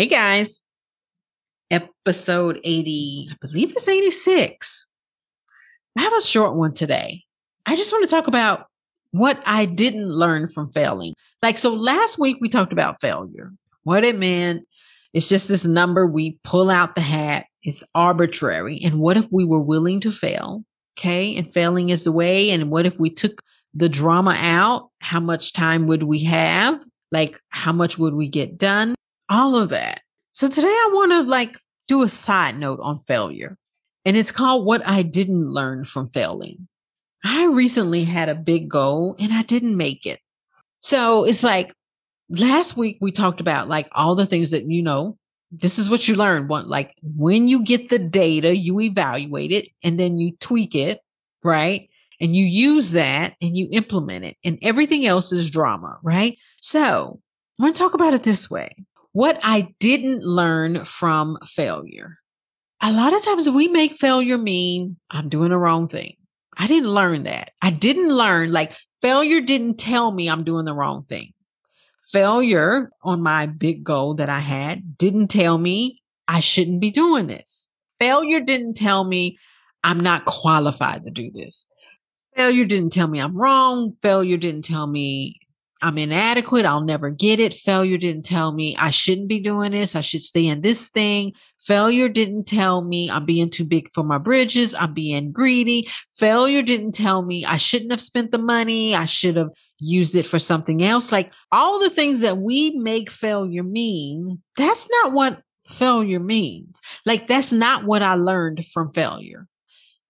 Hey guys, episode 80, I believe it's 86. I have a short one today. I just want to talk about what I didn't learn from failing. Like, so last week we talked about failure, what it meant. It's just this number we pull out the hat, it's arbitrary. And what if we were willing to fail? Okay. And failing is the way. And what if we took the drama out? How much time would we have? Like, how much would we get done? All of that. So today I want to like do a side note on failure. And it's called What I Didn't Learn from Failing. I recently had a big goal and I didn't make it. So it's like last week we talked about like all the things that you know, this is what you learn. One, like when you get the data, you evaluate it and then you tweak it, right? And you use that and you implement it, and everything else is drama, right? So I want to talk about it this way what I didn't learn from failure. A lot of times we make failure mean I'm doing the wrong thing. I didn't learn that. I didn't learn, like, failure didn't tell me I'm doing the wrong thing. Failure on my big goal that I had didn't tell me I shouldn't be doing this. Failure didn't tell me I'm not qualified to do this. Failure didn't tell me I'm wrong. Failure didn't tell me I'm inadequate. I'll never get it. Failure didn't tell me I shouldn't be doing this. I should stay in this thing. Failure didn't tell me I'm being too big for my bridges. I'm being greedy. Failure didn't tell me I shouldn't have spent the money. I should have used it for something else. Like all the things that we make failure mean, that's not what failure means. Like that's not what I learned from failure.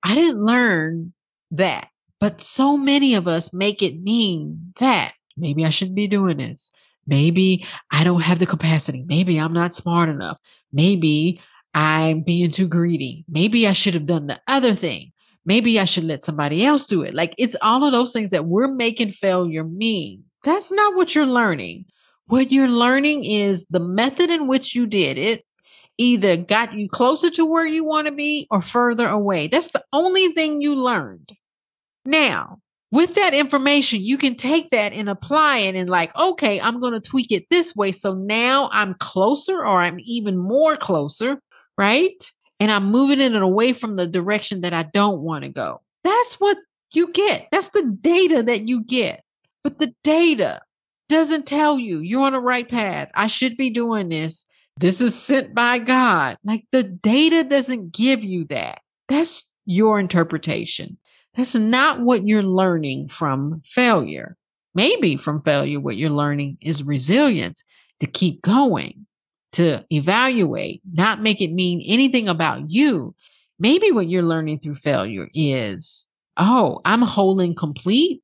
I didn't learn that. But so many of us make it mean that. Maybe I shouldn't be doing this. Maybe I don't have the capacity. Maybe I'm not smart enough. Maybe I'm being too greedy. Maybe I should have done the other thing. Maybe I should let somebody else do it. Like it's all of those things that we're making failure mean. That's not what you're learning. What you're learning is the method in which you did it either got you closer to where you want to be or further away. That's the only thing you learned. Now, with that information, you can take that and apply it and, like, okay, I'm going to tweak it this way. So now I'm closer or I'm even more closer, right? And I'm moving it away from the direction that I don't want to go. That's what you get. That's the data that you get. But the data doesn't tell you you're on the right path. I should be doing this. This is sent by God. Like the data doesn't give you that. That's your interpretation. That's not what you're learning from failure. Maybe from failure, what you're learning is resilience to keep going, to evaluate, not make it mean anything about you. Maybe what you're learning through failure is, oh, I'm whole and complete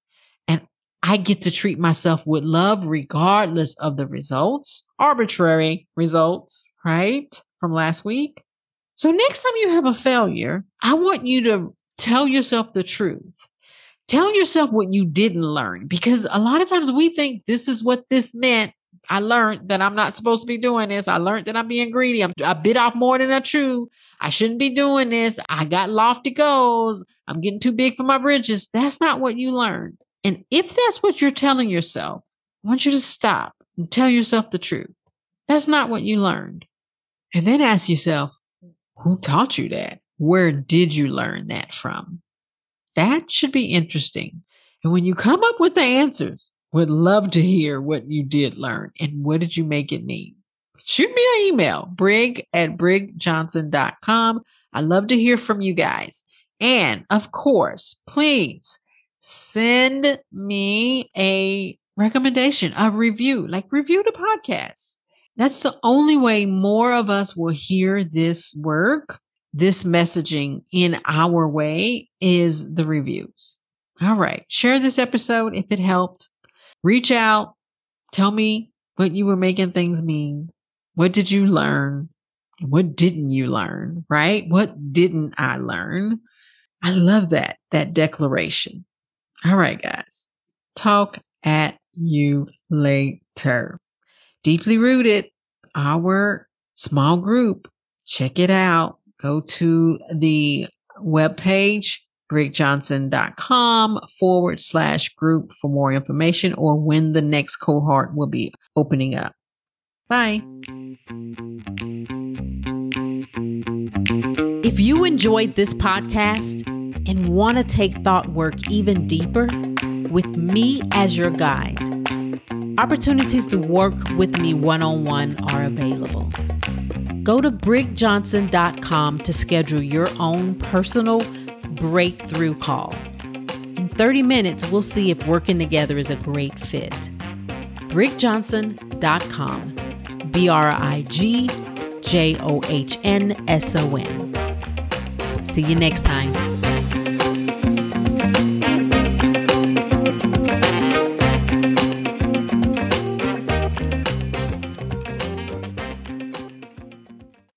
and I get to treat myself with love regardless of the results, arbitrary results, right? From last week. So next time you have a failure, I want you to Tell yourself the truth. Tell yourself what you didn't learn because a lot of times we think this is what this meant. I learned that I'm not supposed to be doing this. I learned that I'm being greedy. I'm, I bit off more than I chew. I shouldn't be doing this. I got lofty goals. I'm getting too big for my bridges. That's not what you learned. And if that's what you're telling yourself, I want you to stop and tell yourself the truth. That's not what you learned. And then ask yourself, who taught you that? Where did you learn that from? That should be interesting. And when you come up with the answers, would love to hear what you did learn and what did you make it mean. Shoot me an email, brig at brigjohnson.com. I love to hear from you guys. And of course, please send me a recommendation, a review, like review the podcast. That's the only way more of us will hear this work this messaging in our way is the reviews. All right. Share this episode if it helped. Reach out. Tell me what you were making things mean. What did you learn? What didn't you learn? Right? What didn't I learn? I love that, that declaration. All right, guys. Talk at you later. Deeply rooted, our small group. Check it out. Go to the webpage, brigjohnson.com forward slash group for more information or when the next cohort will be opening up. Bye. If you enjoyed this podcast and want to take thought work even deeper with me as your guide, opportunities to work with me one on one are available. Go to brigjohnson.com to schedule your own personal breakthrough call. In 30 minutes, we'll see if working together is a great fit. brigjohnson.com. B R I G J O H N S O N. See you next time.